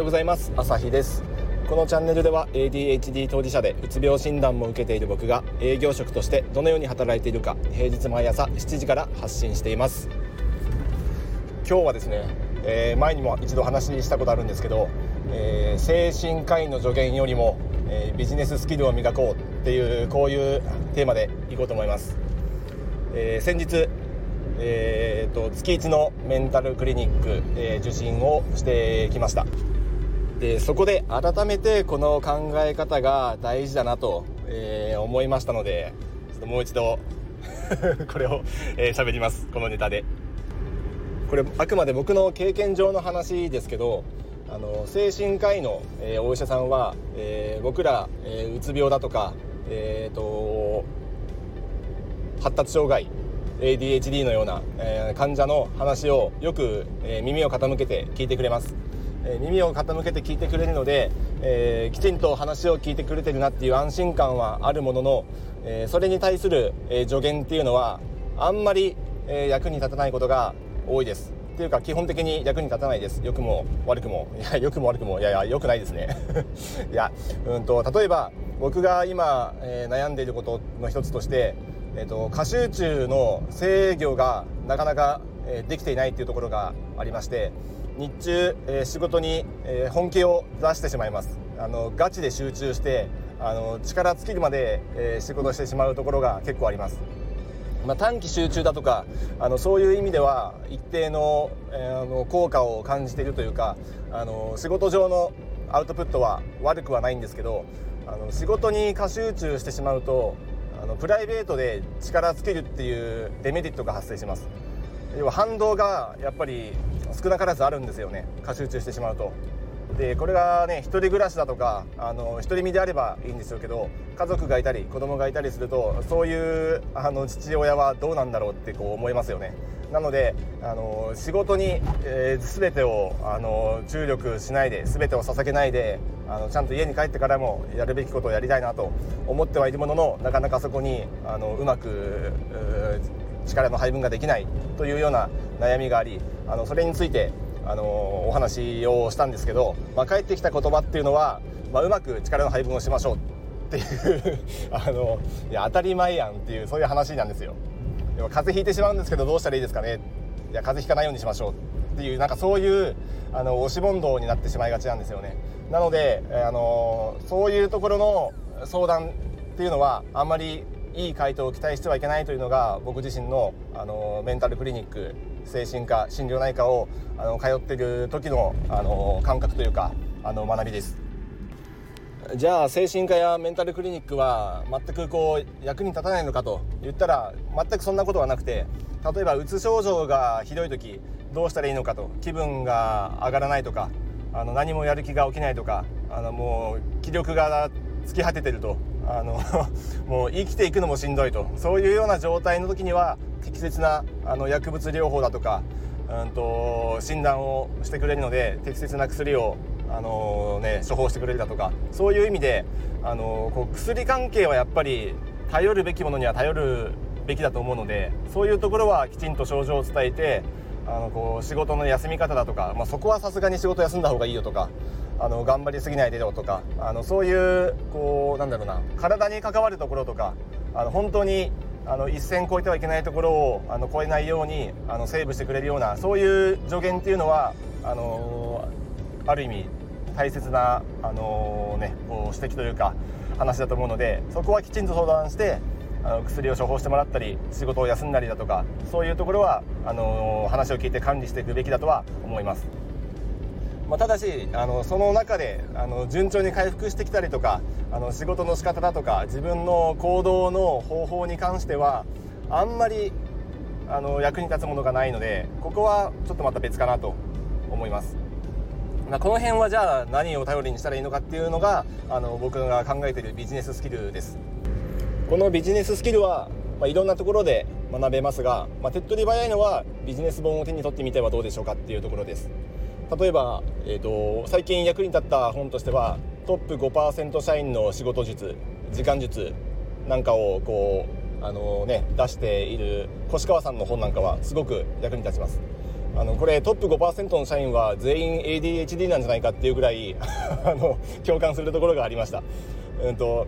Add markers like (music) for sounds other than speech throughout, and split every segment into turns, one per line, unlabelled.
ようございます。朝日です。このチャンネルでは ADHD 当事者でうつ病診断も受けている僕が営業職としてどのように働いているか平日毎朝7時から発信しています。今日はですね、えー、前にも一度話したことあるんですけど、えー、精神科医の助言よりも、えー、ビジネススキルを磨こうっていうこういうテーマでいこうと思います、え先日えーと、月1のメンタルクリニック、えー、受診をしてきました。でそこで改めてこの考え方が大事だなと、えー、思いましたのでちょっともう一度 (laughs) これを喋、えー、ります。このネタで。これあくまで僕の経験上の話ですけどあの精神科医の、えー、お医者さんは、えー、僕ら、えー、うつ病だとか、えーと発達障害 ADHD のような、えー、患者の話をよく、えー、耳を傾けて聞いてくれます、え、耳を傾けて聞いてくれるので、えきちんと話を聞いてくれてるなっていう安心感はあるものの、えそれに対する、え助言っていうのはあんまり、え役に立たないことが多いです。っていうか基本的に役に立たないです。良くも悪くも。いや (laughs) 良くも悪くも。いやいや良くないですね。(laughs) いやうんと例えば僕が今、えー、悩んでいることの一つとしてえーと、過集中の制御がなかなか、え、できていないというところがありまして日中、え、仕事に、え、本気を出してしまいます。あのガチで集中してあの力尽きるまで、え仕事してしまうところが結構あります、まあ、短期集中だとかあのそういう意味では一定の,、えあの効果を感じているというかあの仕事上のアウトプットは悪くはないんですけどあの仕事に過集中してしまうとあのプライベートで力つけるっていうデメリットが発生します。要は反動がやっぱり少なからずあるんですよね。過集中してしまうと。でこれがね一人暮らしだとかあの独り身であればいいんですよけど家族がいたり子供がいたりするとそういうあの父親はどうなんだろうってこう思いますよね。なのであの仕事に、えー、全てをあの注力しないで全てを捧げないであのちゃんと家に帰ってからもやるべきことをやりたいなと思ってはいるもののなかなかそこにあのうまく力の配分ができないというような悩みがありあのそれについてあのお話をしたんですけど、まあ、帰ってきた言葉っていうのは、まあ、うまく力の配分をしましょうっていう (laughs) あのいや当たり前やんっていうそういう話なんですよ。でも風邪ひいてしまうんですけどどうしたらいいですかね？いや風邪ひかないようにしましょうっていうなんかそういうあの押し問答になってしまいがちなんですよねなので、あのそういうところの相談っていうのはあんまりいい回答を期待してはいけないというのが僕自身の、あのメンタルクリニック精神科心療内科をあの通っている時の、あの感覚というかあの学びです。じゃあ精神科やメンタルクリニックは全くこう役に立たないのかと言ったら全くそんなことはなくて例えばうつ症状がひどい時どうしたらいいのかと気分が上がらないとかあの何もやる気が起きないとかあのもう気力が尽き果ててるとあの (laughs) もう生きていくのもしんどいと。そういうような状態の時には適切なあの薬物療法だとか、うんと、診断をしてくれるので適切な薬をあの、ね、処方してくれるだとかそういう意味であのこう薬関係はやっぱり頼るべきものには頼るべきだと思うのでそういうところはきちんと症状を伝えてあのこう仕事の休み方だとか、まあ、そこはさすがに仕事休んだ方がいいよとかあの頑張りすぎないでよとかあのそういうこうなんだろうな体に関わるところとかあの本当にあの一線越えてはいけないところをあの越えないようにあのセーブしてくれるようなそういう助言っていうのはあのある意味大切な、あのね、こう指摘というか話だと思うのでそこはきちんと相談してあの薬を処方してもらったり仕事を休んだりだとかそういうところはあの話を聞いて管理していくべきだとは思います。まあ、ただしあのその中であの順調に回復してきたりとかあの仕事の仕方だとか自分の行動の方法に関してはあんまりあの役に立つものがないのでここはちょっとまた別かなと思います。ま、この辺はじゃあ何を頼りにしたらいいのかっていうのがあの僕が考えてるビジネススキルですこのビジネススキルは、まあ、いろんなところで学べますが、まあ、手っ取り早いのはビジネス本を手に取ってみてはどうでしょうかっていうところです例えば、えーと、最近役に立った本としてはトップ5%社員の仕事術時間術なんかをこうあの、ね、出している越川さんの本なんかはすごく役に立ちます。あのこれトップ5%の社員は全員 ADHD なんじゃないかっていうぐらい (laughs) あの共感するところがありました。うんと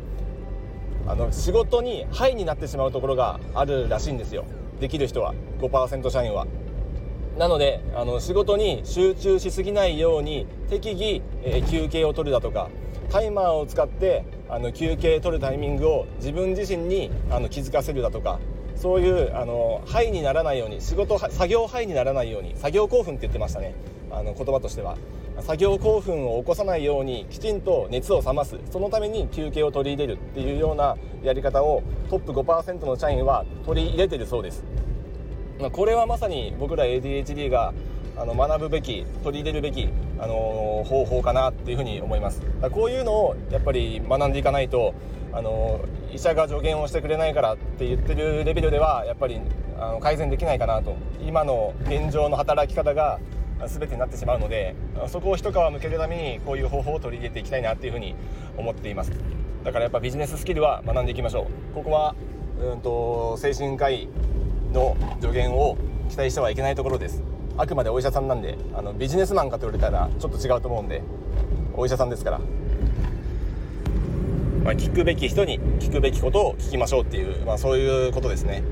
あの仕事にハイになってしまうところがあるらしいんですよ。できる人は。5%社員は。なのであの仕事に集中しすぎないように適宜、えー、休憩を取るだとかタイマーを使ってあの休憩取るタイミングを自分自身にあの気づかせるだとかそういうあのハイにならないように仕事作業ハイにならないように作業興奮って言ってましたね。あの言葉としては。作業興奮を起こさないようにきちんと熱を冷ます。そのために休憩を取り入れるっていうようなやり方をトップ5%の社員は取り入れてるそうです。まこれはまさに僕ら ADHD があの学ぶべき取り入れるべき、あの方法かなっていうふうに思います。こういうのをやっぱり学んでいかないと、あの医者が助言をしてくれないからって言ってるレベルではやっぱりあの改善できないかなと。今の現状の働き方が全てになってしまうのでそこを一皮むけるためにこういう方法を取り入れていきたいなっていうふうに思っています。だからやっぱビジネススキルは学んでいきましょう。ここはうんと精神科医の助言を期待してはいけないところです。あくまでお医者さんなんであのビジネスマンかと言われたらちょっと違うと思うんでお医者さんですから、まあ、聞くべき人に聞くべきことを聞きましょうっていう、まあ、そういうことですね、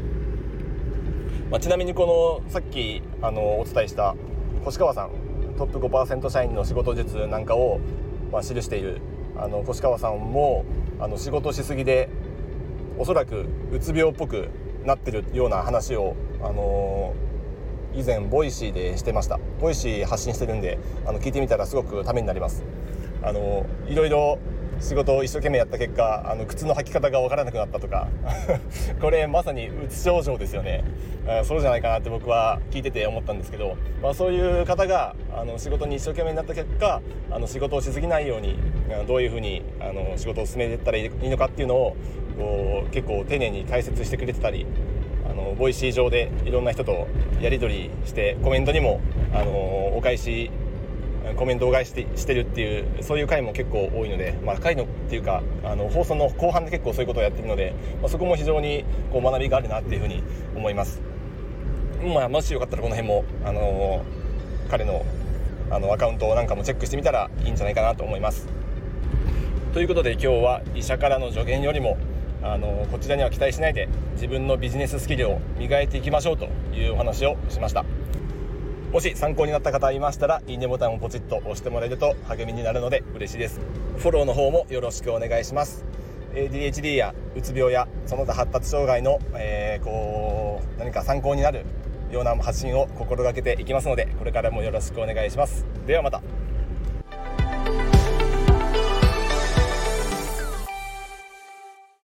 まあ、ちなみにこのさっきあのお伝えした越川さんトップ5%社員の仕事術なんかを、まあ、記しているあの越川さんもあの仕事しすぎでおそらくうつ病っぽくなってるような話を、あのー、以前 Voicy でしてました。 Voicy 発信してるんであの聞いてみたらすごくためになります。あのー、いろいろ仕事を一生懸命やった結果あの靴の履き方が分からなくなったとか (laughs) これまさにうつ症状ですよね。そうじゃないかなって僕は聞いてて思ったんですけど、まあ、そういう方があの仕事に一生懸命になった結果あの仕事をしすぎないようにどういうふうにあの仕事を進めていったらいいのかっていうのをこう結構丁寧に解説してくれてたりあの Voicy 上でいろんな人とやり取りしてコメントにもあのお返しコメントを返してしてるっていうそういう回も結構多いので、まあ、回のっていうかあの放送の後半で結構そういうことをやってるので、まあ、そこも非常にこう学びがあるなっていうふうに思います、まあ、もしよかったらこの辺も、あの彼のあのアカウントなんかもチェックしてみたらいいんじゃないかなと思います。ということで今日は医者からの助言よりもあのこちらには期待しないで自分のビジネススキルを磨いていきましょうというお話をしました。もし参考になった方いましたらいいねボタンをポチッと押してもらえると励みになるので嬉しいです。フォローの方もよろしくお願いします。ADHD やうつ病やその他発達障害の、えー、こう何か参考になるような発信を心がけていきますのでこれからもよろしくお願いします。ではまた。